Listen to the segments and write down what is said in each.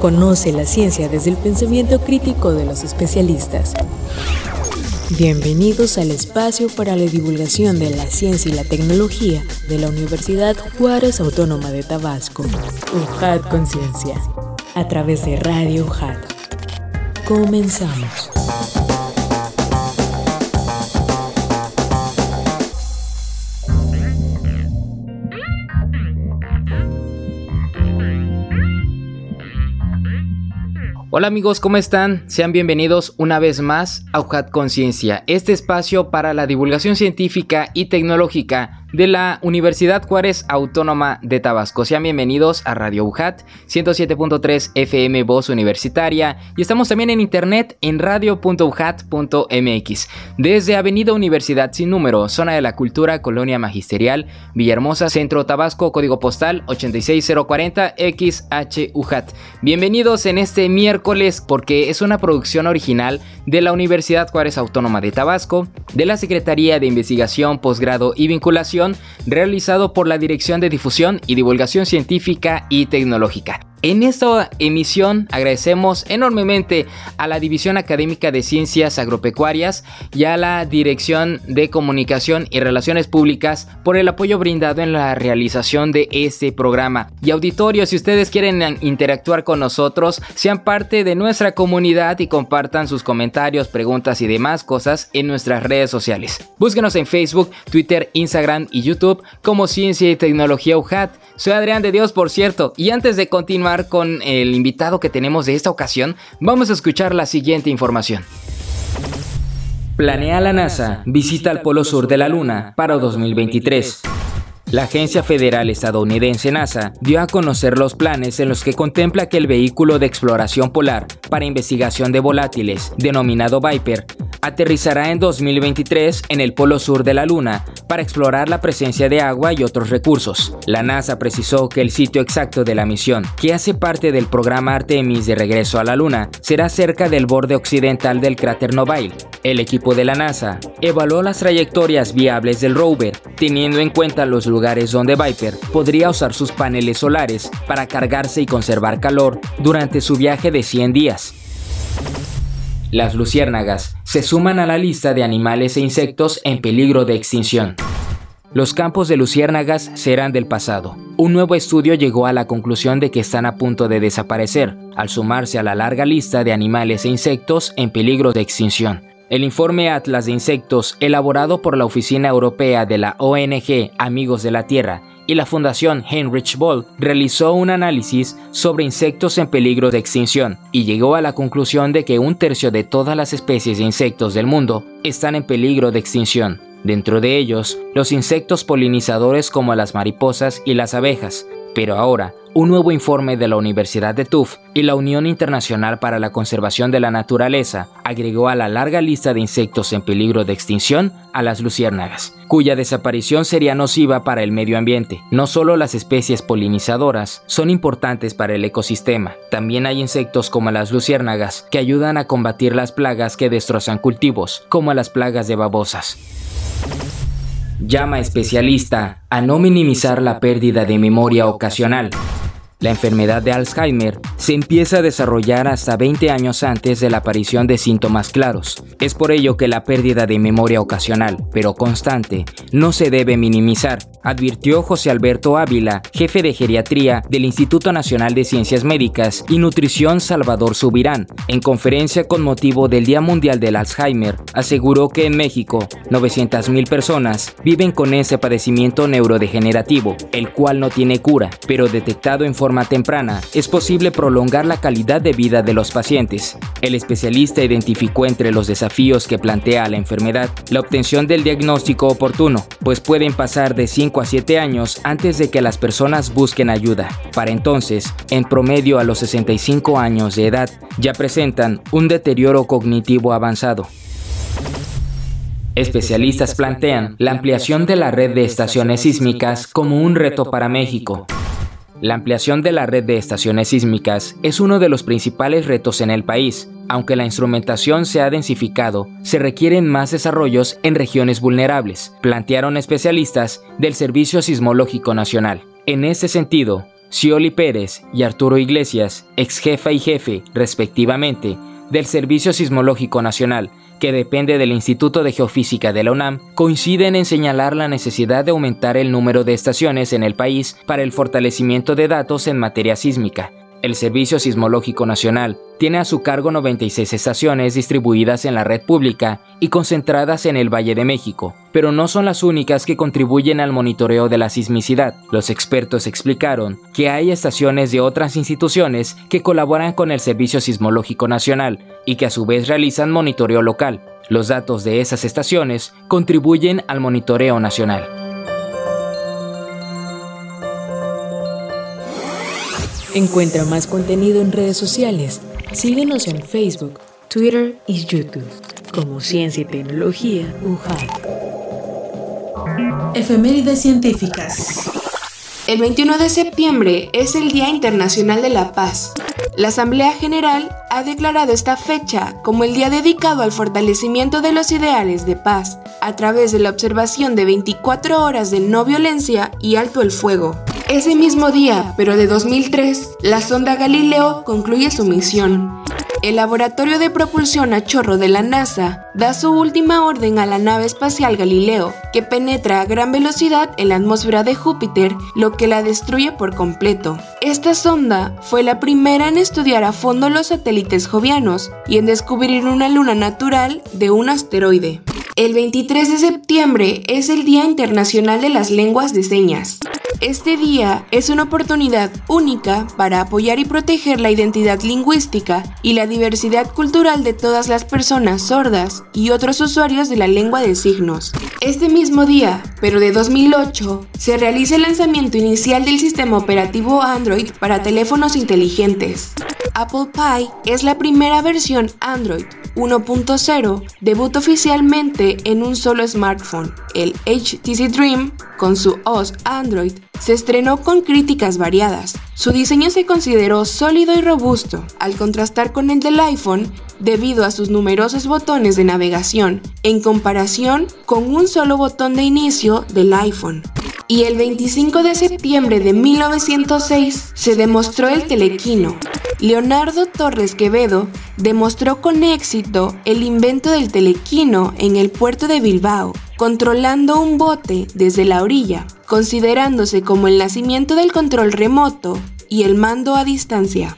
Conoce la ciencia desde el pensamiento crítico de los especialistas. Bienvenidos al espacio para la divulgación de la ciencia y la tecnología de la Universidad Juárez Autónoma de Tabasco, UJAT Conciencia, a través de Radio UJAT. Comenzamos. Hola amigos, ¿cómo están? Sean bienvenidos una vez más a UJAT Conciencia, este espacio para la divulgación científica y tecnológica de la Universidad Juárez Autónoma de Tabasco. Sean bienvenidos a Radio UJAT 107.3 FM Voz Universitaria y estamos también en internet en radio.ujat.mx desde Avenida Universidad sin número, Zona de la Cultura, Colonia Magisterial, Villahermosa, Centro Tabasco, código postal 86040 XHUJAT. Bienvenidos en este miércoles porque es una producción original de la Universidad Juárez Autónoma de Tabasco, de la Secretaría de Investigación, Posgrado y Vinculación realizado por la Dirección de Difusión y Divulgación Científica y Tecnológica. En esta emisión agradecemos enormemente a la División Académica de Ciencias Agropecuarias y a la Dirección de Comunicación y Relaciones Públicas por el apoyo brindado en la realización de este programa. Y auditorio, si ustedes quieren interactuar con nosotros, sean parte de nuestra comunidad y compartan sus comentarios, preguntas y demás cosas en nuestras redes sociales. Búsquenos en Facebook, Twitter, Instagram y YouTube como Ciencia y Tecnología UJAT. Soy Adrián de Dios, por cierto, y antes de continuar con el invitado que tenemos de esta ocasión, vamos a escuchar la siguiente información. Planea la NASA visita al Polo Sur de la Luna para 2023. La Agencia Federal Estadounidense NASA dio a conocer los planes en los que contempla que el vehículo de exploración polar para investigación de volátiles, denominado Viper, aterrizará en 2023 en el polo sur de la Luna para explorar la presencia de agua y otros recursos. La NASA precisó que el sitio exacto de la misión, que hace parte del programa Artemis de regreso a la Luna, será cerca del borde occidental del cráter Nobile. El equipo de la NASA evaluó las trayectorias viables del rover, teniendo en cuenta los lugares donde Viper podría usar sus paneles solares para cargarse y conservar calor durante su viaje de 100 días. Las luciérnagas se suman a la lista de animales e insectos en peligro de extinción. Los campos de luciérnagas serán del pasado. Un nuevo estudio llegó a la conclusión de que están a punto de desaparecer, al sumarse a la larga lista de animales e insectos en peligro de extinción. El informe Atlas de Insectos, elaborado por la Oficina Europea de la ONG Amigos de la Tierra y la Fundación Heinrich Boll, realizó un análisis sobre insectos en peligro de extinción y llegó a la conclusión de que un tercio de todas las especies de insectos del mundo están en peligro de extinción. Dentro de ellos, los insectos polinizadores como las mariposas y las abejas, pero ahora, un nuevo informe de la Universidad de Tufts y la Unión Internacional para la Conservación de la Naturaleza agregó a la larga lista de insectos en peligro de extinción a las luciérnagas, cuya desaparición sería nociva para el medio ambiente. No solo las especies polinizadoras son importantes para el ecosistema, también hay insectos como las luciérnagas que ayudan a combatir las plagas que destrozan cultivos, como las plagas de babosas llama especialista a no minimizar la pérdida de memoria ocasional. La enfermedad de Alzheimer se empieza a desarrollar hasta 20 años antes de la aparición de síntomas claros. Es por ello que la pérdida de memoria ocasional, pero constante, no se debe minimizar, advirtió José Alberto Ávila, jefe de geriatría del Instituto Nacional de Ciencias Médicas y Nutrición Salvador Subirán, en conferencia con motivo del Día Mundial del Alzheimer. Aseguró que en México, 900.000 personas viven con ese padecimiento neurodegenerativo, el cual no tiene cura, pero detectado en forma forma temprana, es posible prolongar la calidad de vida de los pacientes. El especialista identificó entre los desafíos que plantea la enfermedad la obtención del diagnóstico oportuno, pues pueden pasar de 5 a 7 años antes de que las personas busquen ayuda. Para entonces, en promedio a los 65 años de edad, ya presentan un deterioro cognitivo avanzado. Especialistas plantean la ampliación de la red de estaciones sísmicas como un reto para México. La ampliación de la red de estaciones sísmicas es uno de los principales retos en el país. Aunque la instrumentación se ha densificado, se requieren más desarrollos en regiones vulnerables, plantearon especialistas del Servicio Sismológico Nacional. En este sentido, Cioli Pérez y Arturo Iglesias, ex jefa y jefe, respectivamente, del Servicio Sismológico Nacional, que depende del Instituto de Geofísica de la UNAM, coinciden en señalar la necesidad de aumentar el número de estaciones en el país para el fortalecimiento de datos en materia sísmica. El Servicio Sismológico Nacional tiene a su cargo 96 estaciones distribuidas en la red pública y concentradas en el Valle de México, pero no son las únicas que contribuyen al monitoreo de la sismicidad. Los expertos explicaron que hay estaciones de otras instituciones que colaboran con el Servicio Sismológico Nacional y que a su vez realizan monitoreo local. Los datos de esas estaciones contribuyen al monitoreo nacional. Encuentra más contenido en redes sociales Síguenos en Facebook, Twitter y YouTube como Ciencia y Tecnología UJAT. Efemérides científicas. El 21 de septiembre es el Día Internacional de la Paz. La Asamblea General ha declarado esta fecha como el día dedicado al fortalecimiento de los ideales de paz a través de la observación de 24 horas de no violencia y alto el fuego. Ese mismo día, pero de 2003, la sonda Galileo concluye su misión. El laboratorio de propulsión a chorro de la NASA da su última orden a la nave espacial Galileo, que penetra a gran velocidad en la atmósfera de Júpiter, lo que la destruye por completo. Esta sonda fue la primera en estudiar a fondo los satélites jovianos y en descubrir una luna natural de un asteroide. El 23 de septiembre es el Día Internacional de las Lenguas de Señas. Este día es una oportunidad única para apoyar y proteger la identidad lingüística y la diversidad cultural de todas las personas sordas y otros usuarios de la lengua de signos. Este mismo día, pero de 2008, se realiza el lanzamiento inicial del sistema operativo Android para teléfonos inteligentes. Apple Pie es la primera versión Android 1.0, debut oficialmente en un solo smartphone, el HTC Dream, con su OS Android, se estrenó con críticas variadas. Su diseño se consideró sólido y robusto, al contrastar con el del iPhone debido a sus numerosos botones de navegación, en comparación con un solo botón de inicio del iPhone y el 25 de septiembre de 1906 se demostró el telequino. Torres Quevedo demostró con éxito el invento del telequino en el puerto de Bilbao, controlando un bote desde la orilla, considerándose como el nacimiento del control remoto y el mando a distancia.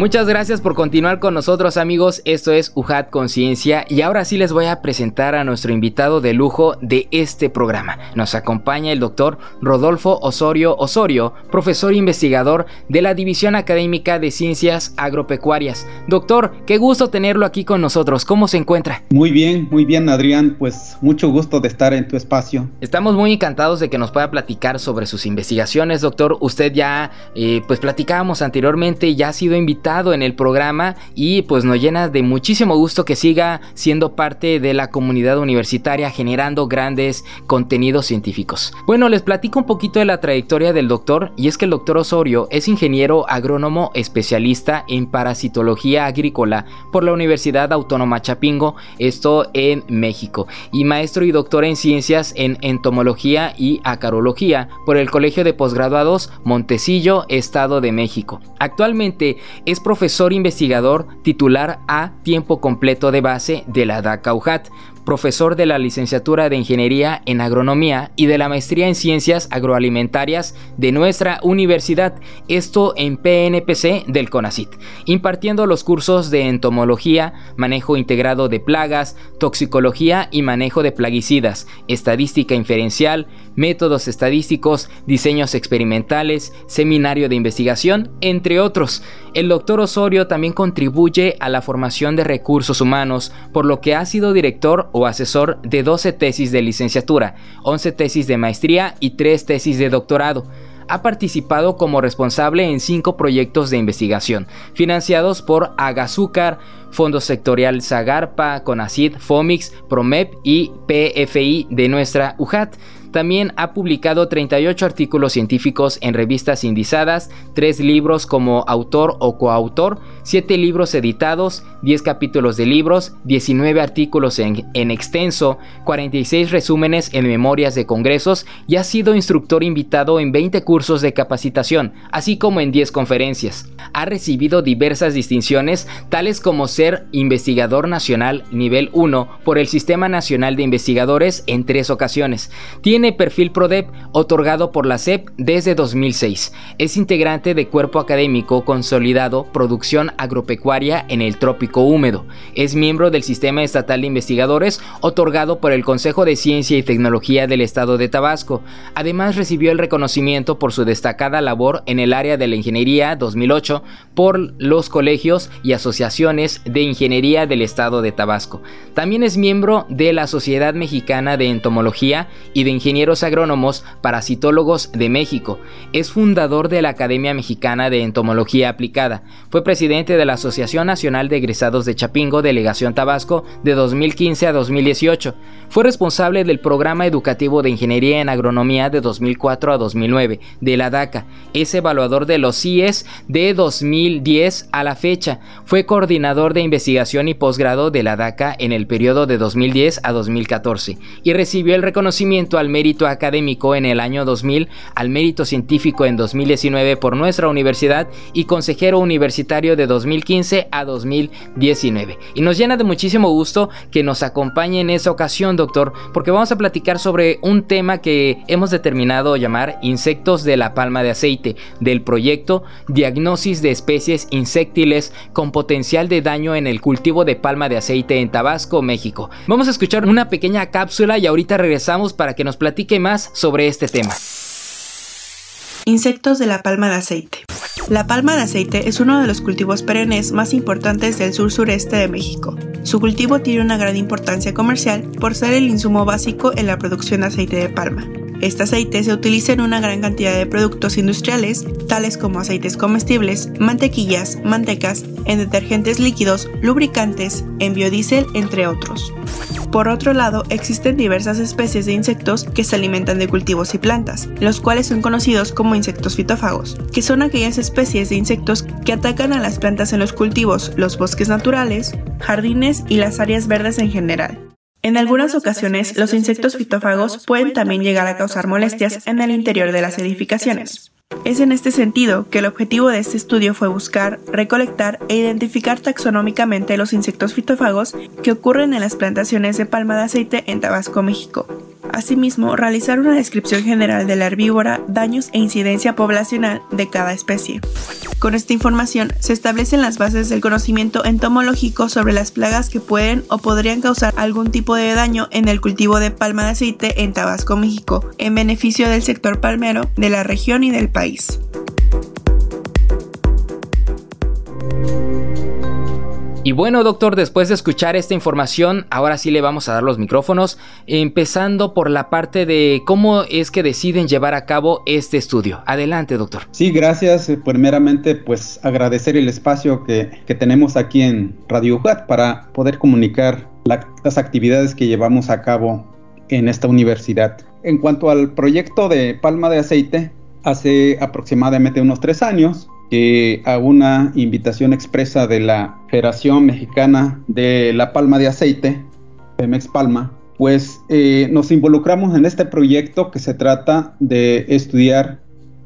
Muchas gracias por continuar con nosotros amigos, esto es UJAT Conciencia y ahora sí les voy a presentar a nuestro invitado de lujo de este programa. Nos acompaña el doctor Rodolfo Osorio Osorio, profesor e investigador de la División Académica de Ciencias Agropecuarias. Doctor, qué gusto tenerlo aquí con nosotros, ¿cómo se encuentra? Muy bien, muy bien Adrián, pues mucho gusto de estar en tu espacio. Estamos muy encantados de que nos pueda platicar sobre sus investigaciones, doctor. Usted ya, eh, pues platicábamos anteriormente, ya ha sido invitado en el programa y pues nos llena de muchísimo gusto que siga siendo parte de la comunidad universitaria generando grandes contenidos científicos. Bueno, les platico un poquito de la trayectoria del doctor y es que el doctor Osorio es ingeniero agrónomo especialista en parasitología agrícola por la Universidad Autónoma Chapingo, esto en México, y maestro y doctor en ciencias en entomología y acarología por el Colegio de Posgraduados Montecillo, Estado de México. Actualmente es profesor investigador titular a tiempo completo de base de la DACA profesor de la licenciatura de Ingeniería en Agronomía y de la maestría en Ciencias Agroalimentarias de nuestra universidad, esto en PNPC del CONACIT, impartiendo los cursos de entomología, manejo integrado de plagas, toxicología y manejo de plaguicidas, estadística inferencial, métodos estadísticos, diseños experimentales, seminario de investigación, entre otros. El doctor Osorio también contribuye a la formación de recursos humanos, por lo que ha sido director asesor de 12 tesis de licenciatura, 11 tesis de maestría y 3 tesis de doctorado. Ha participado como responsable en 5 proyectos de investigación, financiados por Agazúcar, Fondo Sectorial Zagarpa, CONACID, FOMIX, PROMEP y PFI de nuestra UJAT. También ha publicado 38 artículos científicos en revistas indizadas, 3 libros como autor o coautor, 7 libros editados, 10 capítulos de libros, 19 artículos en, en extenso, 46 resúmenes en memorias de congresos y ha sido instructor invitado en 20 cursos de capacitación, así como en 10 conferencias. Ha recibido diversas distinciones, tales como ser investigador nacional nivel 1 por el Sistema Nacional de Investigadores en tres ocasiones. Tiene perfil PRODEP otorgado por la SEP desde 2006. Es integrante de cuerpo académico consolidado Producción Agropecuaria en el Trópico Húmedo. Es miembro del Sistema Estatal de Investigadores otorgado por el Consejo de Ciencia y Tecnología del Estado de Tabasco. Además recibió el reconocimiento por su destacada labor en el área de la ingeniería 2008 por los colegios y asociaciones de ingeniería del Estado de Tabasco. También es miembro de la Sociedad Mexicana de Entomología y de Ingenieros Agrónomos Parasitólogos de México. Es fundador de la Academia Mexicana de Entomología Aplicada. Fue presidente de la Asociación Nacional de Egresados de Chapingo, Delegación Tabasco, de 2015 a 2018. Fue responsable del programa educativo de Ingeniería en Agronomía de 2004 a 2009 de la DACA. Es evaluador de los CIES de 2010 a la fecha. Fue coordinador de investigación y posgrado de la DACA en el periodo de 2010 a 2014 y recibió el reconocimiento al mérito académico en el año 2000, al mérito científico en 2019 por nuestra universidad y consejero universitario de 2015 a 2019. Y nos llena de muchísimo gusto que nos acompañe en esa ocasión, doctor, porque vamos a platicar sobre un tema que hemos determinado llamar insectos de la palma de aceite del proyecto Diagnosis de especies insectiles con potencial de daño en el cultivo de palma de aceite en Tabasco, México. Vamos a escuchar una pequeña cápsula y ahorita regresamos para que nos platique más sobre este tema. Insectos de la palma de aceite. La palma de aceite es uno de los cultivos perennes más importantes del sur-sureste de México. Su cultivo tiene una gran importancia comercial por ser el insumo básico en la producción de aceite de palma. Este aceite se utiliza en una gran cantidad de productos industriales, tales como aceites comestibles, mantequillas, mantecas, en detergentes líquidos, lubricantes, en biodiesel, entre otros. Por otro lado, existen diversas especies de insectos que se alimentan de cultivos y plantas, los cuales son conocidos como insectos fitófagos, que son aquellas especies de insectos que atacan a las plantas en los cultivos, los bosques naturales, jardines y las áreas verdes en general. En algunas ocasiones, los insectos fitófagos pueden también llegar a causar molestias en el interior de las edificaciones. Es en este sentido que el objetivo de este estudio fue buscar, recolectar e identificar taxonómicamente los insectos fitófagos que ocurren en las plantaciones de palma de aceite en Tabasco, México. Asimismo, realizar una descripción general de la herbívora, daños e incidencia poblacional de cada especie. Con esta información se establecen las bases del conocimiento entomológico sobre las plagas que pueden o podrían causar algún tipo de daño en el cultivo de palma de aceite en Tabasco, México, en beneficio del sector palmero de la región y del país. Y bueno, doctor, después de escuchar esta información, ahora sí le vamos a dar los micrófonos, empezando por la parte de cómo es que deciden llevar a cabo este estudio. Adelante, doctor. Sí, gracias. Eh, primeramente, pues agradecer el espacio que, tenemos aquí en Radio UJAT para poder comunicar las actividades que llevamos a cabo en esta universidad. En cuanto al proyecto de Palma de Aceite, hace aproximadamente unos tres años que a una invitación expresa de la Federación Mexicana de la Palma de Aceite, Pemex Palma, pues eh, nos involucramos en este proyecto que se trata de estudiar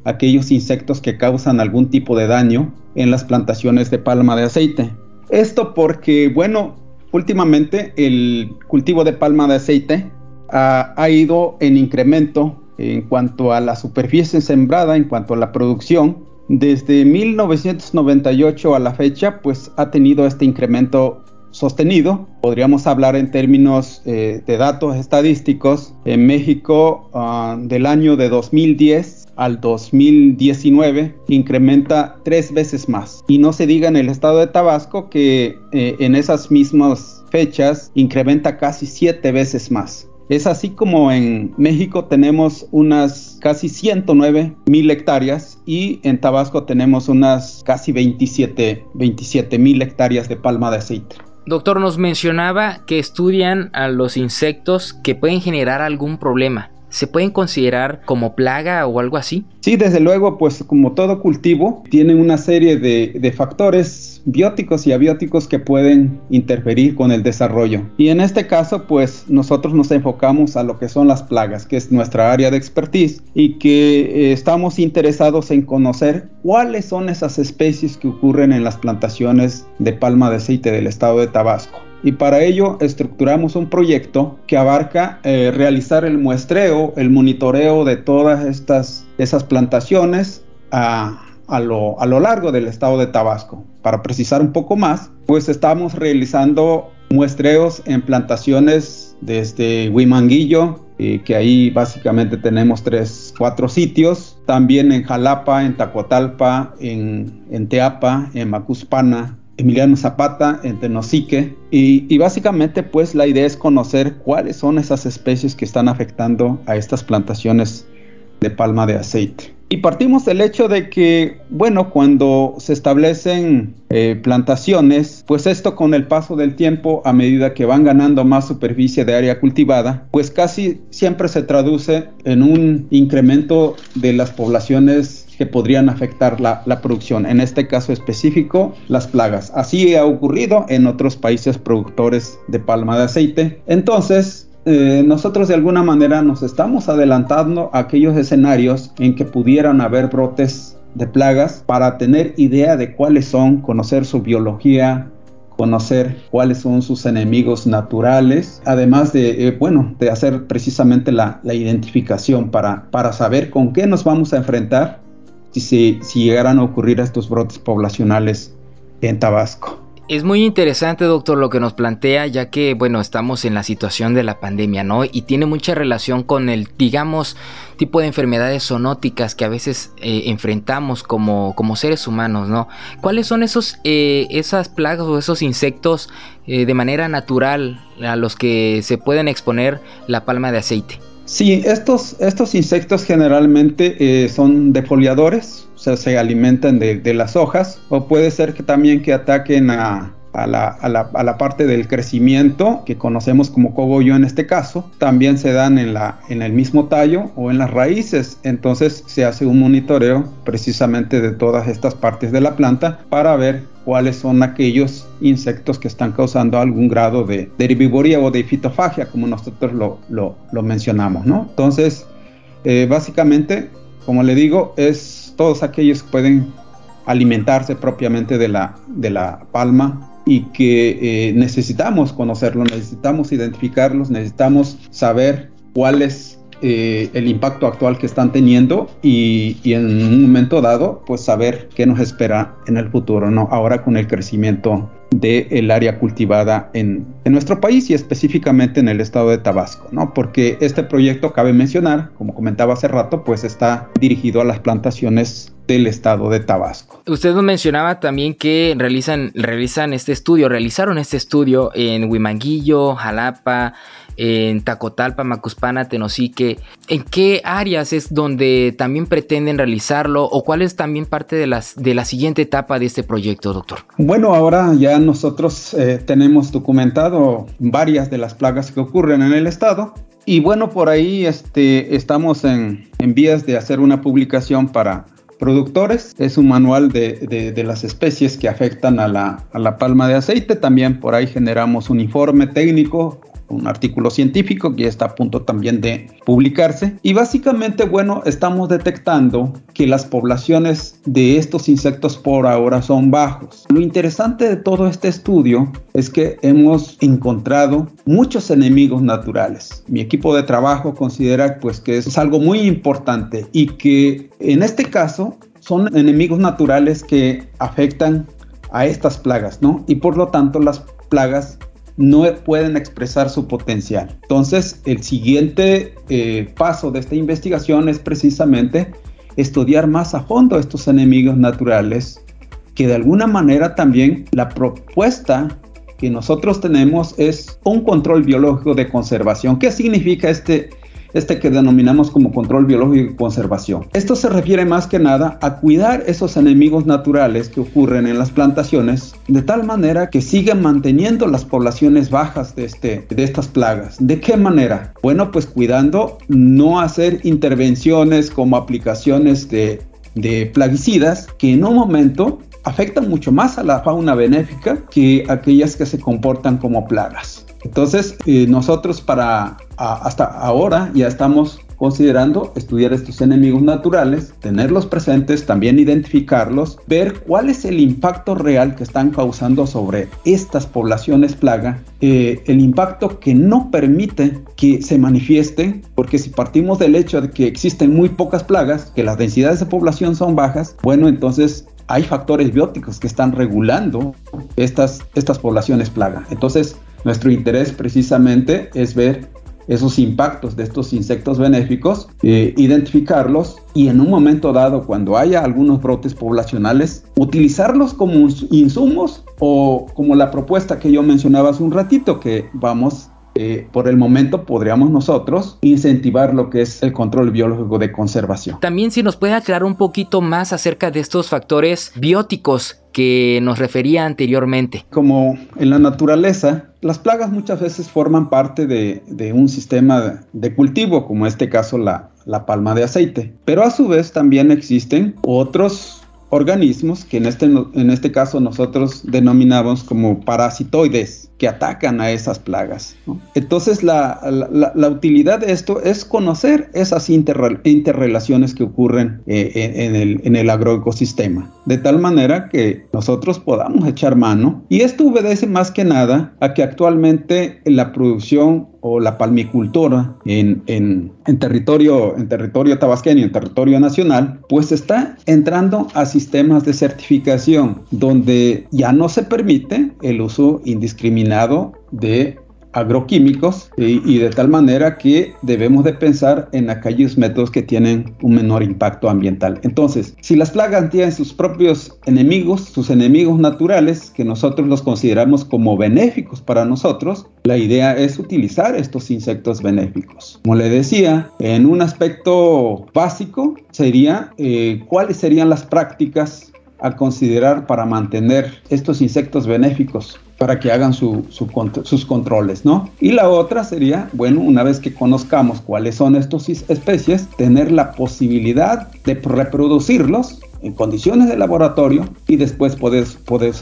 aquellos insectos que causan algún tipo de daño en las plantaciones de palma de aceite. Esto porque, bueno, últimamente el cultivo de palma de aceite ha, ha ido en incremento en cuanto a la superficie sembrada, en cuanto a la producción, desde 1998 a la fecha, pues ha tenido este incremento sostenido. Podríamos hablar en términos eh, de datos estadísticos. En México, ah, del año de 2010 al 2019, incrementa tres veces más. Y no se diga en el estado de Tabasco que eh, en esas mismas fechas incrementa casi siete veces más. Es así como en México tenemos unas casi 109 mil hectáreas y en Tabasco tenemos unas casi 27 mil hectáreas de palma de aceite. Doctor, nos mencionaba que estudian a los insectos que pueden generar algún problema. se pueden considerar como plaga o algo así? Sí, desde luego, pues como todo cultivo, tiene una serie de, de factores bióticos y abióticos que pueden interferir con el desarrollo. Y en este caso, pues nosotros nos enfocamos a lo que son las plagas, que es nuestra área de expertise y que eh, estamos interesados en conocer cuáles son esas especies que ocurren en las plantaciones de palma de aceite del estado de Tabasco y para ello estructuramos un proyecto que abarca eh, realizar el muestreo, el monitoreo de todas estas esas plantaciones a, a lo, a lo largo del estado de Tabasco. Para precisar un poco más, pues estamos realizando muestreos en plantaciones desde Huimanguillo, eh, que ahí básicamente tenemos tres, cuatro sitios, también en Jalapa, en Tacotalpa, en, Teapa, en Macuspana, Emiliano Zapata, en Tenosique, y, básicamente pues la idea es conocer cuáles son esas especies que están afectando a estas plantaciones de palma de aceite. Y partimos del hecho de que, bueno, cuando se establecen eh, plantaciones, pues esto con el paso del tiempo, a medida que van ganando más superficie de área cultivada, pues casi siempre se traduce en un incremento de las poblaciones que podrían afectar la, la, producción, en este caso específico las plagas. Así ha ocurrido en otros países productores de palma de aceite. Entonces, eh, nosotros de alguna manera nos estamos adelantando a aquellos escenarios en que pudieran haber brotes de plagas para tener idea de cuáles son, conocer su biología, conocer cuáles son sus enemigos naturales, además de, eh, bueno, de hacer precisamente la, la, identificación para, para saber con qué nos vamos a enfrentar si, si llegaran a ocurrir estos brotes poblacionales en Tabasco. Es muy interesante, doctor, lo que nos plantea, ya que, bueno, estamos en la situación de la pandemia, ¿no? Y tiene mucha relación con el, digamos, tipo de enfermedades zoonóticas que a veces eh, enfrentamos como, como seres humanos, ¿no? ¿Cuáles son esos, eh, esas plagas o esos insectos eh, de manera natural a los que se pueden exponer la palma de aceite? Sí, estos, estos insectos generalmente son defoliadores, sea, se alimentan de, las hojas o puede ser que también que ataquen a, la, parte del crecimiento que conocemos como cogollo en este caso, también se dan en, el mismo tallo o en las raíces. Entonces se hace un monitoreo precisamente de todas estas partes de la planta para ver cuáles son aquellos insectos que están causando algún grado de, de o de fitofagia, como nosotros lo, lo, lo mencionamos. ¿no? Entonces, eh, básicamente, como le digo, es todos aquellos que pueden alimentarse propiamente de la, de la palma y que eh, necesitamos conocerlos, necesitamos identificarlos, necesitamos saber cuál es eh, el impacto actual que están teniendo y, y, en un momento dado, pues saber qué nos espera en el futuro, ¿no? Ahora con el crecimiento del área cultivada en, en, nuestro país y específicamente en el estado de Tabasco, ¿no? Porque este proyecto, cabe mencionar, como comentaba hace rato, pues está dirigido a las plantaciones del estado de Tabasco. Usted nos mencionaba también que realizan, realizan este estudio, realizaron este estudio en Huimanguillo, Jalapa, en Tacotalpa, Macuspana, Tenosique. ¿En qué áreas es donde también pretenden realizarlo o cuál es también parte de, las, de la siguiente etapa de este proyecto, doctor? Bueno, ahora ya nosotros eh, tenemos documentado varias de las plagas que ocurren en el estado. Y bueno, por ahí este, estamos en, en vías de hacer una publicación para productores. Es un manual de, de, de, las especies que afectan a la, a la palma de aceite. También por ahí generamos un informe técnico un artículo científico que está a punto también de publicarse. Y básicamente, bueno, estamos detectando que las poblaciones de estos insectos por ahora son bajos. Lo interesante de todo este estudio es que hemos encontrado muchos enemigos naturales. Mi equipo de trabajo considera pues que es algo muy importante y que en este caso son enemigos naturales que afectan a estas plagas, ¿no? Y por lo tanto las plagas no pueden expresar su potencial. Entonces, el siguiente eh, paso de esta investigación es precisamente estudiar más a fondo estos enemigos naturales, que de alguna manera también la propuesta que nosotros tenemos es un control biológico de conservación. ¿Qué significa este, este que denominamos como control biológico y conservación. Esto se refiere más que nada a cuidar esos enemigos naturales que ocurren en las plantaciones de tal manera que sigan manteniendo las poblaciones bajas de, este, de estas plagas. ¿De qué manera? Bueno, pues cuidando no hacer intervenciones como aplicaciones de, de plaguicidas que en un momento afectan mucho más a la fauna benéfica que aquellas que se comportan como plagas. Entonces, eh, nosotros para hasta ahora ya estamos considerando estudiar estos enemigos naturales, tenerlos presentes, también identificarlos, ver cuál es el impacto real que están causando sobre estas poblaciones plaga, eh, el impacto que no permite que se manifiesten, porque si partimos del hecho de que existen muy pocas plagas, que las densidades de población son bajas, bueno, entonces hay factores bióticos que están regulando estas, estas poblaciones plaga. Entonces, nuestro interés precisamente es ver esos impactos de estos insectos benéficos, eh, identificarlos y en un momento dado, cuando haya algunos brotes poblacionales, utilizarlos como insumos o como la propuesta que yo mencionaba hace un ratito, que vamos eh, por el momento podríamos nosotros incentivar lo que es el control biológico de conservación. También si nos puede aclarar un poquito más acerca de estos factores bióticos que nos refería anteriormente. Como en la naturaleza, las plagas muchas veces forman parte de, un sistema de cultivo, como en este caso la, la palma de aceite. Pero a su vez también existen otros organismos que en este, en este caso nosotros denominamos como parasitoides atacan a esas plagas. Entonces la, utilidad de esto es conocer esas interrelaciones que ocurren eh, en, el, en el agroecosistema, de tal manera que nosotros podamos echar mano. Y esto obedece más que nada a que actualmente la producción o la palmicultura en, en, territorio, en territorio en territorio nacional, pues está entrando a sistemas de certificación donde ya no se permite el uso indiscriminado de agroquímicos y, de tal manera que debemos de pensar en aquellos métodos que tienen un menor impacto ambiental. Entonces, si las plagas tienen sus propios enemigos, sus enemigos naturales, que nosotros los consideramos como benéficos para nosotros, la idea es utilizar estos insectos benéficos. Como le decía, en un aspecto básico sería eh, cuáles serían las prácticas a considerar para mantener estos insectos benéficos para que hagan sus controles, ¿no? Y la otra sería, bueno, una vez que conozcamos cuáles son estas especies, tener la posibilidad de reproducirlos en condiciones de laboratorio y después poder,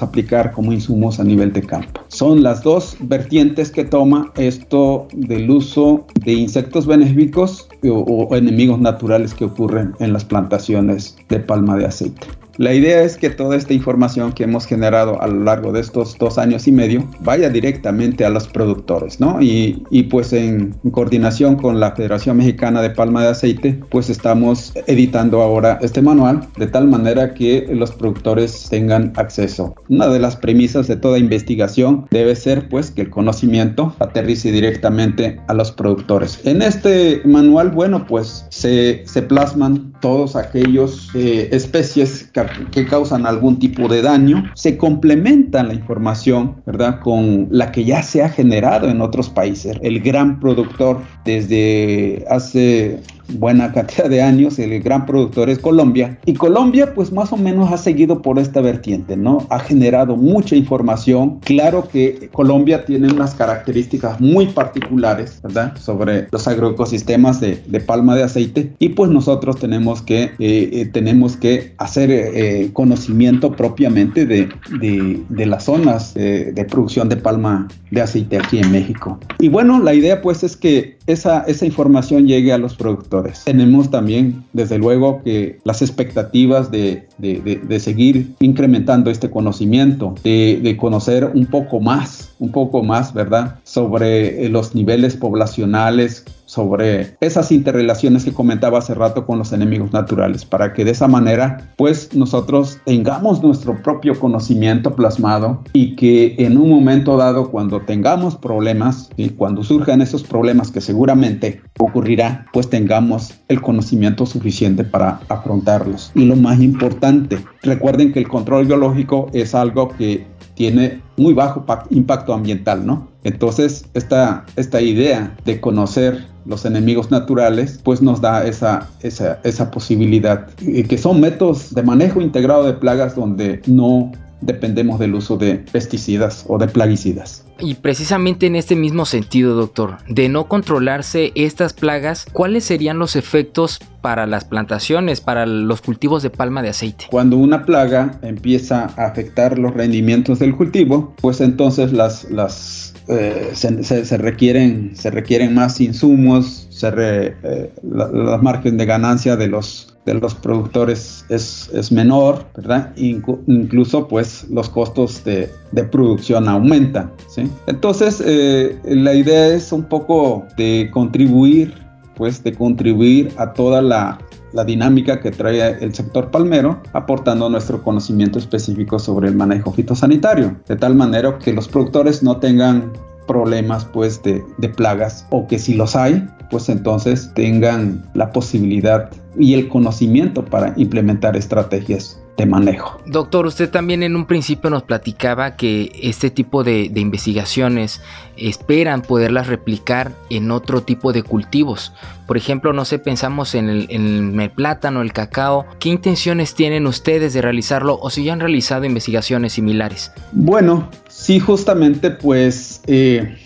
aplicar como insumos a nivel de campo. Son las dos vertientes que toma esto del uso de insectos benéficos o enemigos naturales que ocurren en las plantaciones de palma de aceite. La idea es que toda esta información que hemos generado a lo largo de estos dos años y medio vaya directamente a los productores, ¿no? Y, pues en, coordinación con la Federación Mexicana de Palma de Aceite, pues estamos editando ahora este manual de tal manera que los productores tengan acceso. Una de las premisas de toda investigación debe ser pues que el conocimiento aterrice directamente a los productores. En este manual, bueno, pues se, se plasman todos aquellos eh, especies que que causan algún tipo de daño, se complementa la información, ¿verdad? Con la que ya se ha generado en otros países. El gran productor desde hace buena cantidad de años, el gran productor es Colombia. Y Colombia pues más o menos ha seguido por esta vertiente, ¿no? Ha generado mucha información. Claro que Colombia tiene unas características muy particulares, ¿verdad? Sobre los agroecosistemas de, palma de aceite. Y pues nosotros tenemos que, eh, eh, tenemos que hacer eh, conocimiento propiamente de, de, las zonas de producción de palma de aceite aquí en México. Y bueno, la idea pues es que esa, esa información llegue a los productores tenemos también, desde luego, que las expectativas de, de, seguir incrementando este conocimiento, de, conocer un poco más, un poco más, ¿verdad?, sobre los niveles poblacionales sobre esas interrelaciones que comentaba hace rato con los enemigos naturales, para que de esa manera pues nosotros tengamos nuestro propio conocimiento plasmado y que en un momento dado cuando tengamos problemas y cuando surjan esos problemas que seguramente ocurrirá, pues tengamos el conocimiento suficiente para afrontarlos. Y lo más importante, recuerden que el control biológico es algo que tiene muy bajo impacto ambiental, ¿no? Entonces, esta, esta idea de conocer los enemigos naturales, pues nos da esa, esa, esa posibilidad, que son métodos de manejo integrado de plagas donde no dependemos del uso de pesticidas o de plaguicidas. Y precisamente en este mismo sentido, doctor, de no controlarse estas plagas, ¿cuáles serían los efectos para las plantaciones, para los cultivos de palma de aceite? Cuando una plaga empieza a afectar los rendimientos del cultivo, pues entonces las, las eh, se, requieren, se requieren más insumos, se eh, las márgenes de ganancia de los de los productores es, es menor, ¿verdad? incluso pues los costos de, de producción aumentan, ¿sí? Entonces eh, la idea es un poco de contribuir, pues de contribuir a toda la, la dinámica que trae el sector palmero, aportando nuestro conocimiento específico sobre el manejo fitosanitario, de tal manera que los productores no tengan problemas pues de, de, plagas o que si los hay pues entonces tengan la posibilidad y el conocimiento para implementar estrategias de manejo. Doctor, usted también en un principio nos platicaba que este tipo de, investigaciones esperan poderlas replicar en otro tipo de cultivos. Por ejemplo, no sé, pensamos en el, en el, plátano, el cacao. ¿Qué intenciones tienen ustedes de realizarlo o si ya han realizado investigaciones similares? Bueno, sí, justamente pues eh,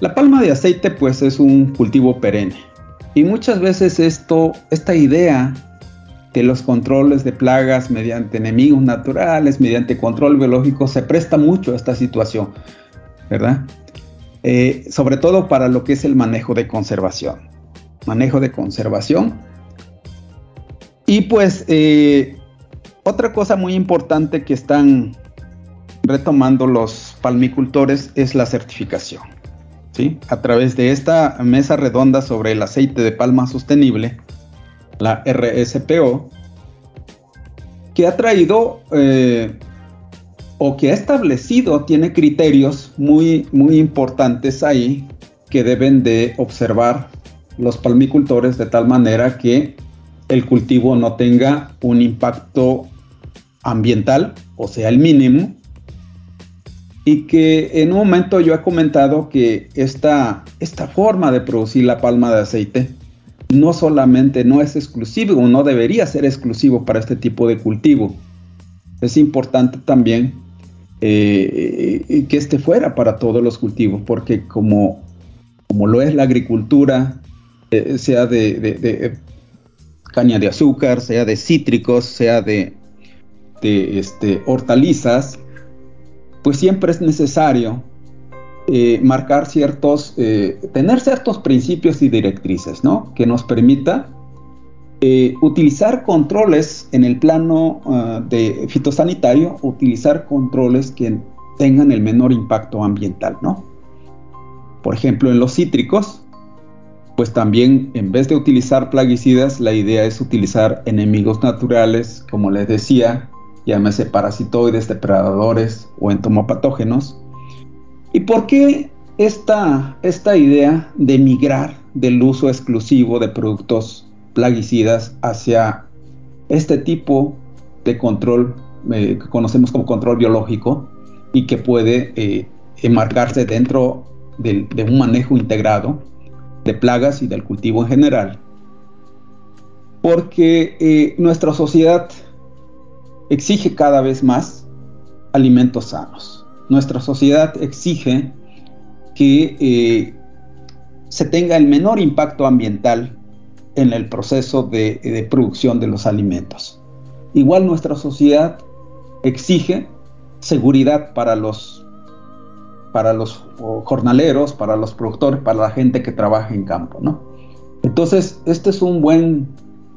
la palma de aceite pues es un cultivo perenne y muchas veces esto, esta idea de los controles de plagas mediante enemigos naturales, mediante control biológico, se presta mucho a esta situación, ¿verdad? Eh, sobre todo para lo que es el manejo de conservación. Manejo de conservación. Y pues eh, otra cosa muy importante que están retomando los palmicultores es la certificación. A través de esta mesa redonda sobre el aceite de palma sostenible, la RSPO, que ha traído eh, o que ha establecido, tiene criterios muy, muy importantes ahí que deben de observar los palmicultores de tal manera que el cultivo no tenga un impacto ambiental, o sea, el mínimo, y que en un momento yo he comentado que esta, esta forma de producir la palma de aceite no solamente no es exclusivo, no debería ser exclusivo para este tipo de cultivo. Es importante también eh, que esté fuera para todos los cultivos, porque como, como lo es la agricultura, eh, sea de, caña de azúcar, sea de cítricos, sea de, de este, hortalizas, pues siempre es necesario eh, marcar ciertos, eh, tener ciertos principios y directrices, ¿no? Que nos permita eh, utilizar controles en el plano ah, de fitosanitario, utilizar controles que tengan el menor impacto ambiental, ¿no? Por ejemplo, en los cítricos, pues también en vez de utilizar plaguicidas, la idea es utilizar enemigos naturales, como les decía, llámese parasitoides, depredadores o entomopatógenos. ¿Y por qué esta, esta idea de migrar del uso exclusivo de productos plaguicidas hacia este tipo de control eh, que conocemos como control biológico y que puede eh, enmarcarse dentro de, un manejo integrado de plagas y del cultivo en general? Porque eh, nuestra sociedad exige cada vez más alimentos sanos. Nuestra sociedad exige que eh, se tenga el menor impacto ambiental en el proceso de, producción de los alimentos. Igual nuestra sociedad exige seguridad para los, para los jornaleros, para los productores, para la gente que trabaja en campo, ¿no? Entonces, este es un buen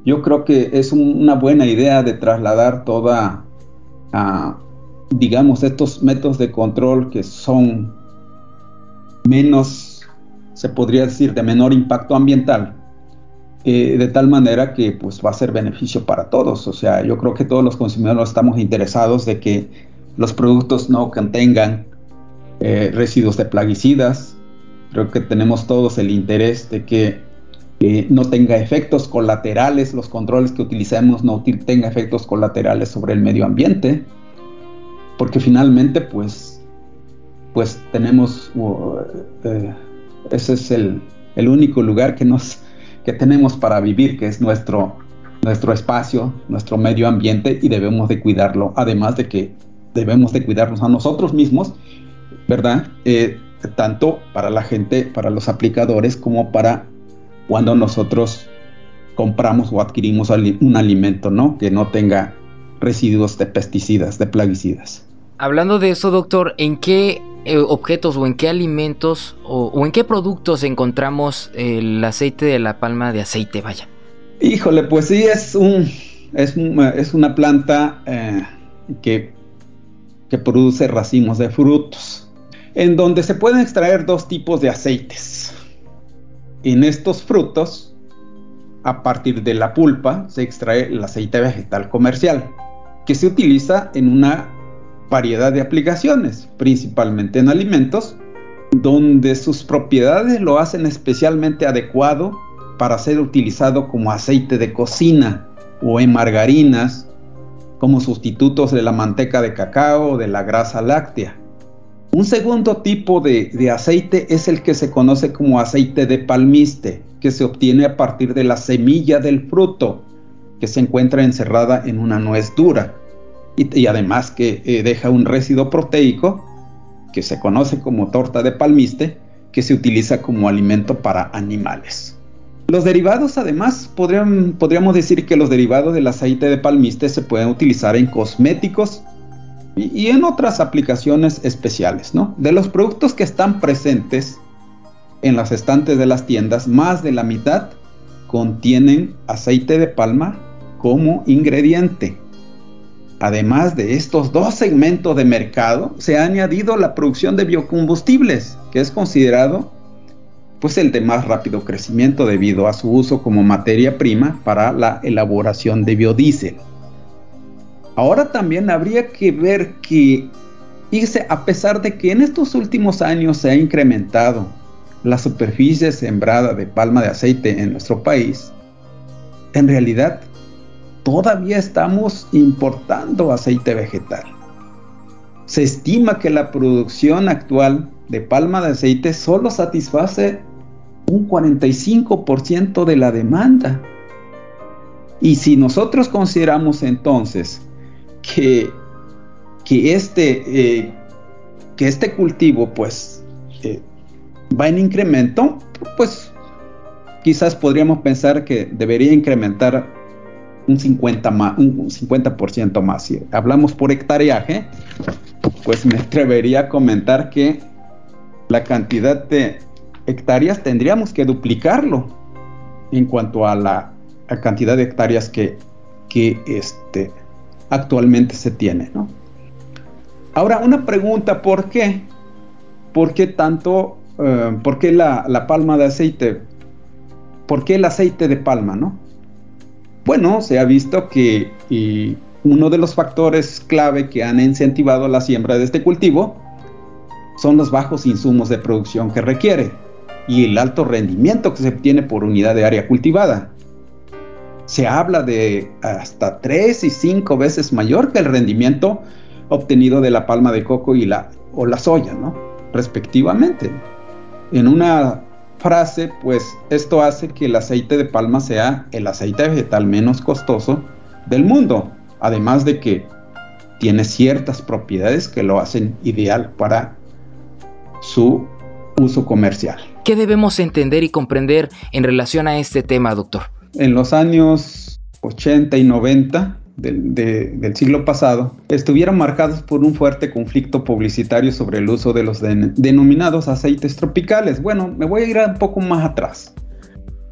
yo creo que es una buena idea de trasladar toda, digamos, estos métodos de control que son menos, se podría decir, de menor impacto ambiental, eh, de tal manera que pues va a ser beneficio para todos. O sea, yo creo que todos los consumidores estamos interesados de que los productos no contengan eh, residuos de plaguicidas. Creo que tenemos todos el interés de que no tenga efectos colaterales, los controles que utilicemos no tengan efectos colaterales sobre el medio ambiente. porque finalmente pues, pues tenemos, eh, ese es el, el, único lugar que, nos, que tenemos para vivir, que es nuestro, nuestro espacio, nuestro medio ambiente y debemos de cuidarlo, además de que debemos de cuidarnos a nosotros mismos, ¿verdad? Eh, tanto para la gente, para los aplicadores, como para cuando nosotros compramos o adquirimos un alimento, ¿no? Que no tenga residuos de pesticidas, de plaguicidas. Hablando de eso, doctor, ¿en qué eh, objetos o en qué alimentos o, en qué productos encontramos el aceite de la palma de aceite? Vaya. Híjole, pues sí, es un es, es una planta eh, que, que produce racimos de frutos, en donde se pueden extraer dos tipos de aceites. En estos frutos a partir de la pulpa se extrae el aceite vegetal comercial, que se utiliza en una variedad de aplicaciones, principalmente en alimentos, donde sus propiedades lo hacen especialmente adecuado para ser utilizado como aceite de cocina o en margarinas, como sustitutos de la manteca de cacao o de la grasa láctea. Un segundo tipo de, aceite es el que se conoce como aceite de palmiste, que se obtiene a partir de la semilla del fruto que se encuentra encerrada en una nuez dura y, además que eh, deja un residuo proteico que se conoce como torta de palmiste que se utiliza como alimento para animales. Los derivados además podríamos decir que los derivados del aceite de palmiste se pueden utilizar en cosméticos y, en otras aplicaciones especiales. ¿no? De los productos que están presentes en las estantes de las tiendas, más de la mitad contienen aceite de palma como ingrediente. Además de estos dos segmentos de mercado, se ha añadido la producción de biocombustibles, que es considerado pues el de más rápido crecimiento debido a su uso como materia prima para la elaboración de biodiesel. Ahora también habría que ver que, a pesar de que en estos últimos años se ha incrementado la superficie sembrada de palma de aceite en nuestro país, en realidad todavía estamos importando aceite vegetal. Se estima que la producción actual de palma de aceite solo satisface un 45% de la demanda. Y si nosotros consideramos entonces que, que, este, eh, que este cultivo pues eh, va en incremento, pues quizás podríamos pensar que debería incrementar un 50%, más, un 50 más. Si hablamos por hectareaje, pues me atrevería a comentar que la cantidad de hectáreas tendríamos que duplicarlo en cuanto a la cantidad de hectáreas que, que este, actualmente se tiene. Ahora, una pregunta, ¿por qué? ¿Por qué tanto eh, ¿por qué la, palma de aceite? ¿Por qué el aceite de palma, no? Bueno, se ha visto que uno de los factores clave que han incentivado la siembra de este cultivo son los bajos insumos de producción que requiere y el alto rendimiento que se obtiene por unidad de área cultivada. Se habla de hasta 3 y 5 veces mayor que el rendimiento obtenido de la palma de coco y la, o la soya, ¿no? respectivamente en una frase, pues esto hace que el aceite de palma sea el aceite vegetal menos costoso del mundo, además de que tiene ciertas propiedades que lo hacen ideal para su uso comercial. ¿Qué debemos entender y comprender en relación a este tema, doctor? En los años 80 y 90, del siglo pasado estuvieron marcados por un fuerte conflicto publicitario sobre el uso de los denominados aceites tropicales. Bueno, me voy a ir un poco más atrás.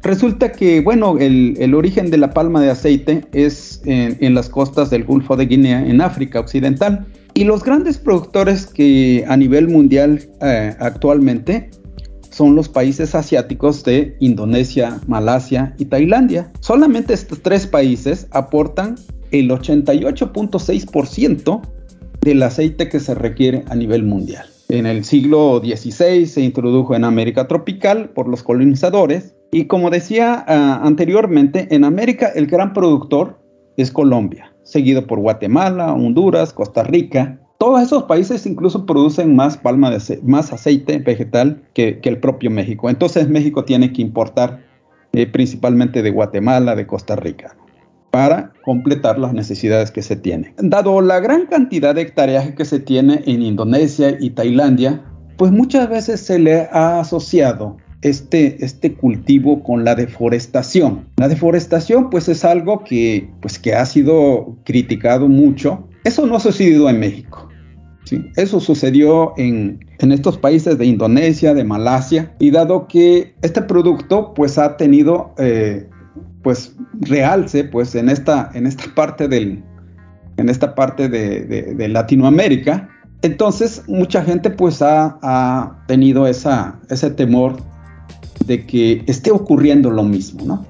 Resulta que, bueno, el, origen de la palma de aceite es en, las costas del Golfo de Guinea, en África Occidental. Y los grandes productores que a nivel mundial eh, actualmente son los países asiáticos de Indonesia, Malasia y Tailandia. Solamente estos tres países aportan el 88.6% del aceite que se requiere a nivel mundial. En el siglo XVI se introdujo en América tropical por los colonizadores y como decía ah, anteriormente, en América el gran productor es Colombia, seguido por Guatemala, Honduras, Costa Rica. Todos esos países incluso producen más palma de más aceite vegetal que, el propio México. Entonces México tiene que importar eh, principalmente de Guatemala, de Costa Rica, para completar las necesidades que se tienen. Dado la gran cantidad de hectáreas que se tiene en Indonesia y Tailandia, pues muchas veces se le ha asociado este, este cultivo con la deforestación. La deforestación pues es algo que, pues, que ha sido criticado mucho. Eso no ha sucedido en México. Eso sucedió en, estos países de Indonesia, de Malasia, y dado que este producto pues ha tenido eh, pues realce pues en esta, en esta parte del, en esta parte de, Latinoamérica, entonces mucha gente pues ha, tenido ese temor de que esté ocurriendo lo mismo, ¿no?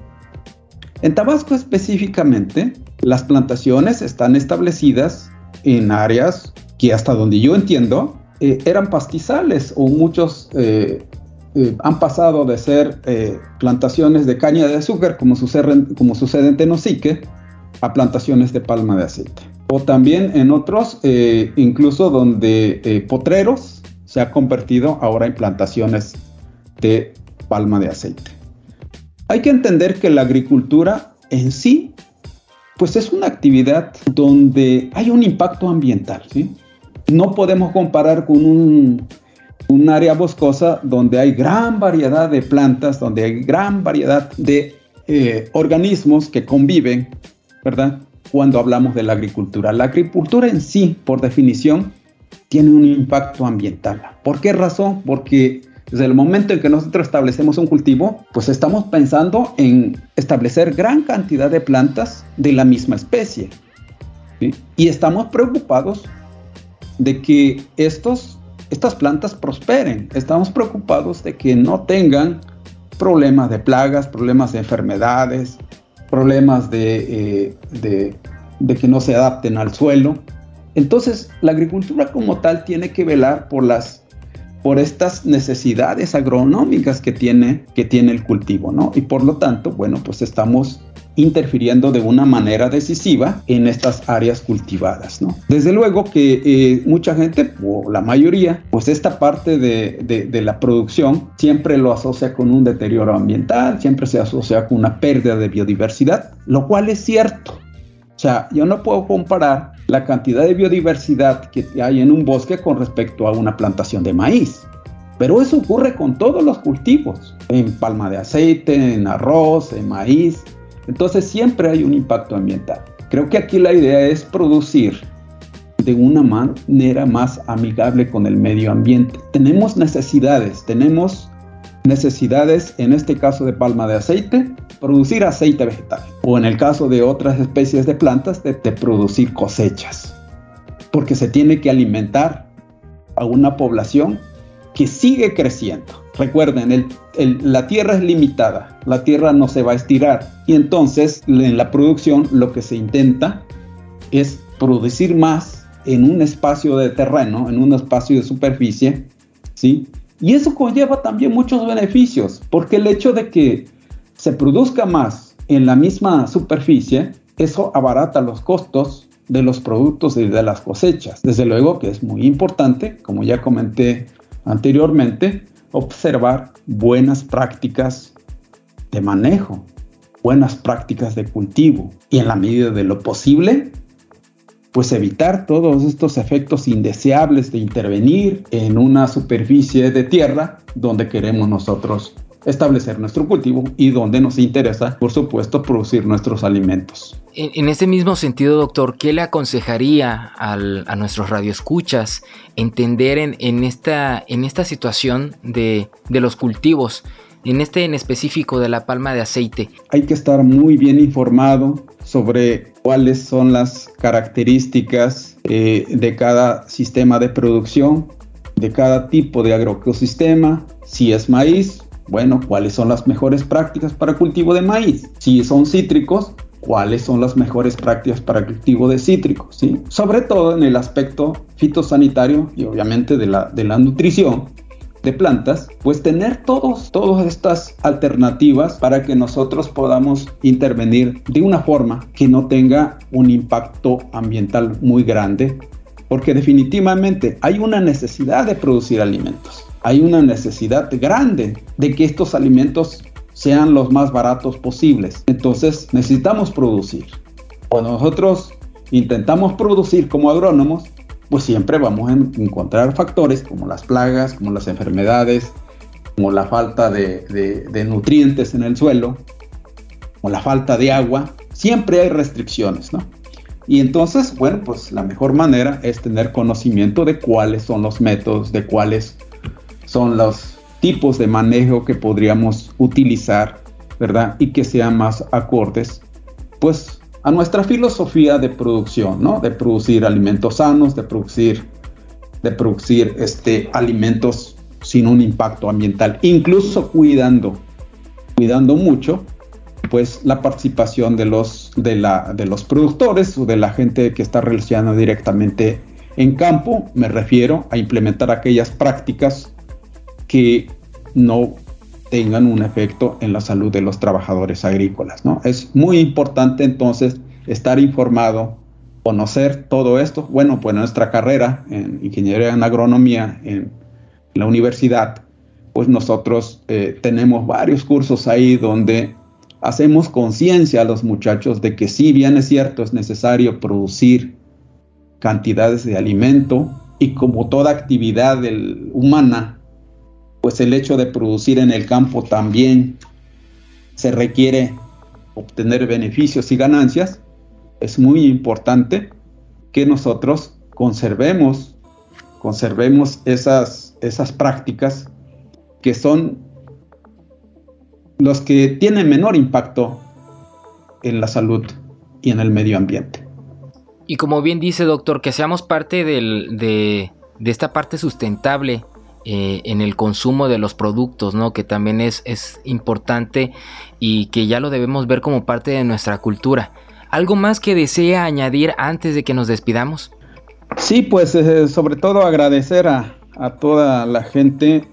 En Tabasco específicamente, las plantaciones están establecidas en áreas que hasta donde yo entiendo eh, eran pastizales o muchos eh, eh, han pasado de ser plantaciones de caña de azúcar como sucede, como sucede en Tenosique a plantaciones de palma de aceite. O también en otros, incluso donde potreros se ha convertido ahora en plantaciones de palma de aceite. Hay que entender que la agricultura en sí, pues es una actividad donde hay un impacto ambiental, ¿sí? No podemos comparar con un, área boscosa donde hay gran variedad de plantas, donde hay gran variedad de eh, organismos que conviven, ¿verdad? Cuando hablamos de la agricultura. La agricultura en sí, por definición, tiene un impacto ambiental. ¿Por qué razón? Porque desde el momento en que nosotros establecemos un cultivo, pues estamos pensando en establecer gran cantidad de plantas de la misma especie. Y estamos preocupados de que estos, estas plantas prosperen. Estamos preocupados de que no tengan problemas de plagas, problemas de enfermedades, problemas de, eh, de, de que no se adapten al suelo. Entonces, la agricultura como tal tiene que velar por las por estas necesidades agronómicas que tiene, que tiene el cultivo, ¿no? Y por lo tanto, bueno, pues estamos interfiriendo de una manera decisiva en estas áreas cultivadas, ¿no? Desde luego que eh, mucha gente, o la mayoría, pues esta parte de, de, la producción siempre lo asocia con un deterioro ambiental, siempre se asocia con una pérdida de biodiversidad, lo cual es cierto. O sea, yo no puedo comparar la cantidad de biodiversidad que hay en un bosque con respecto a una plantación de maíz. Pero eso ocurre con todos los cultivos, en palma de aceite, en arroz, en maíz. Entonces siempre hay un impacto ambiental. Creo que aquí la idea es producir de una manera más amigable con el medio ambiente. Tenemos necesidades, tenemos necesidades, en este caso de palma de aceite, producir aceite vegetal. O en el caso de otras especies de plantas, de, producir cosechas. Porque se tiene que alimentar a una población que sigue creciendo. Recuerden, la tierra es limitada, la tierra no se va a estirar. Y entonces en la producción lo que se intenta es producir más en un espacio de terreno, en un espacio de superficie, ¿sí? Y eso conlleva también muchos beneficios, porque el hecho de que se produzca más en la misma superficie, eso abarata los costos de los productos y de las cosechas. Desde luego que es muy importante, como ya comenté anteriormente, observar buenas prácticas de manejo, buenas prácticas de cultivo. Y en la medida de lo posible pues evitar todos estos efectos indeseables de intervenir en una superficie de tierra donde queremos nosotros establecer nuestro cultivo y donde nos interesa, por supuesto, producir nuestros alimentos. En, ese mismo sentido, doctor, ¿qué le aconsejaría a nuestros radioescuchas entender en, esta, en esta situación de, de los cultivos? en este en específico de la palma de aceite? Hay que estar muy bien informado sobre cuáles son las características eh, de cada sistema de producción, de cada tipo de agroecosistema, si es maíz, bueno, cuáles son las mejores prácticas para cultivo de maíz, si son cítricos, cuáles son las mejores prácticas para cultivo de cítricos, sobre todo en el aspecto fitosanitario y obviamente de la, de la nutrición, de plantas, pues tener todos, todas estas alternativas para que nosotros podamos intervenir de una forma que no tenga un impacto ambiental muy grande porque definitivamente hay una necesidad de producir alimentos, hay una necesidad grande de que estos alimentos sean los más baratos posibles. Entonces necesitamos producir. Cuando nosotros intentamos producir como agrónomos, pues siempre vamos a encontrar factores como las plagas, como las enfermedades, como la falta de, nutrientes en el suelo, como la falta de agua. Siempre hay restricciones, ¿no? Y entonces, bueno, pues la mejor manera es tener conocimiento de cuáles son los métodos, de cuáles son los tipos de manejo que podríamos utilizar, ¿verdad? Y que sean más acordes, pues a nuestra filosofía de producción, ¿no? De producir alimentos sanos, de producir, de producir este, alimentos sin un impacto ambiental, incluso cuidando, cuidando mucho, pues la participación de los, de, la, de los productores o de la gente que está relacionada directamente en campo. Me refiero a implementar aquellas prácticas que no tengan un efecto en la salud de los trabajadores agrícolas. ¿no? Es muy importante entonces estar informado, conocer todo esto. Bueno, pues nuestra carrera en ingeniería en agronomía en la universidad, pues nosotros eh, tenemos varios cursos ahí donde hacemos conciencia a los muchachos de que si bien es cierto, es necesario producir cantidades de alimento y como toda actividad humana, pues el hecho de producir en el campo también se requiere obtener beneficios y ganancias, es muy importante que nosotros conservemos, conservemos esas, esas prácticas que son los que tienen menor impacto en la salud y en el medio ambiente. Y como bien dice doctor, que seamos parte de, de esta parte sustentable eh, en el consumo de los productos, ¿no? Que también es, es importante y que ya lo debemos ver como parte de nuestra cultura. ¿Algo más que desea añadir antes de que nos despidamos? Sí, pues eh, sobre todo agradecer a, toda la gente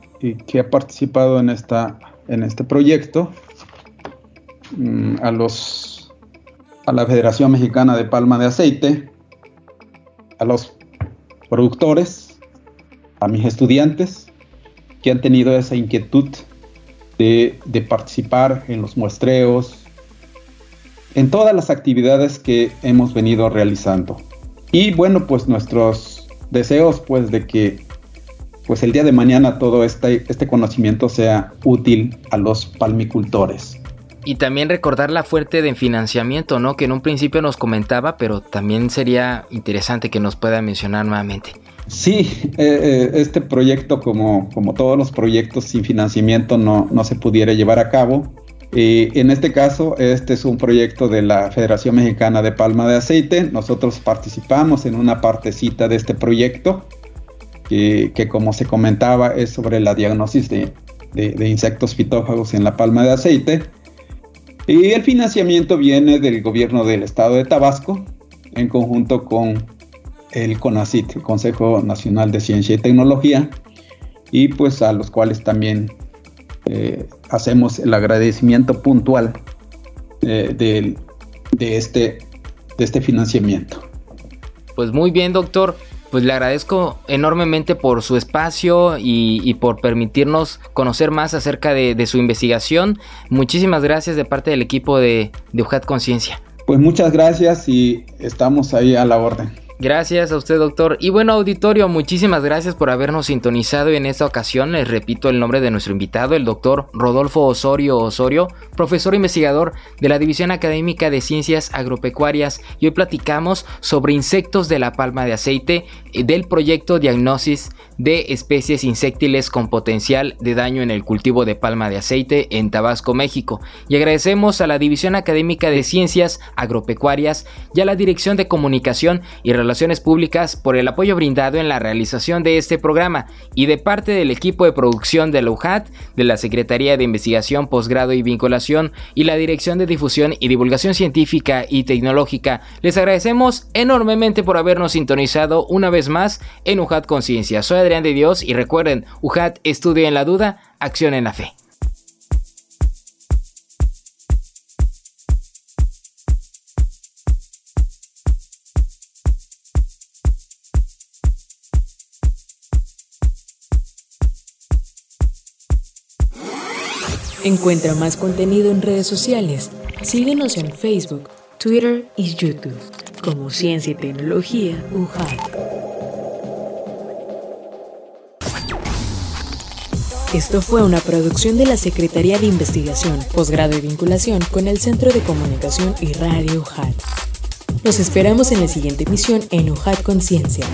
que ha participado en, esta, en este proyecto, mm, a, los, a la Federación Mexicana de Palma de Aceite, a los productores, a mis estudiantes que han tenido esa inquietud de, participar en los muestreos, en todas las actividades que hemos venido realizando. Y bueno, pues nuestros deseos pues de que pues el día de mañana todo este, este conocimiento sea útil a los palmicultores. Y también recordar la fuerte de financiamiento, ¿no? Que en un principio nos comentaba, pero también sería interesante que nos pueda mencionar nuevamente. Sí, eh, eh, este proyecto, como, como todos los proyectos sin financiamiento, no, no se pudiera llevar a cabo. en este caso, este es un proyecto de la Federación Mexicana de Palma de Aceite. Nosotros participamos en una partecita de este proyecto, que, como se comentaba es sobre la diagnosis de, de insectos fitófagos en la palma de aceite. Y el financiamiento viene del gobierno del estado de Tabasco, en conjunto con el CONACIT, el Consejo Nacional de Ciencia y Tecnología, y pues a los cuales también eh, hacemos el agradecimiento puntual eh, de, este, de este financiamiento. Pues muy bien, doctor. Pues le agradezco enormemente por su espacio y, por permitirnos conocer más acerca de, su investigación. Muchísimas gracias de parte del equipo de, de UJAT Conciencia. Pues muchas gracias y estamos ahí a la orden. Gracias a usted, doctor. Y bueno, auditorio, muchísimas gracias por habernos sintonizado. En esta ocasión les repito el nombre de nuestro invitado, el doctor Rodolfo Osorio Osorio, profesor investigador de la División Académica de Ciencias Agropecuarias. Y hoy platicamos sobre insectos de la palma de aceite eh, del proyecto Diagnosis de especies insectiles con potencial de daño en el cultivo de palma de aceite en Tabasco, México. Y agradecemos a la División Académica de Ciencias Agropecuarias y a la Dirección de Comunicación y Relaciones Públicas por el apoyo brindado en la realización de este programa y de parte del equipo de producción de la UJAT, de la Secretaría de Investigación, Posgrado y Vinculación y la Dirección de Difusión y Divulgación Científica y Tecnológica. Les agradecemos enormemente por habernos sintonizado una vez más en UJAT Conciencia. Soy de Dios y recuerden, UJAT estudia en la duda, acción en la fe. Encuentra más contenido en redes sociales. Síguenos en Facebook, Twitter y YouTube como Ciencia y Tecnología UJAT. Esto fue una producción de la Secretaría de Investigación, Posgrado y Vinculación con el Centro de Comunicación y Radio UJAT. Nos esperamos en la siguiente emisión en UJAT Conciencia.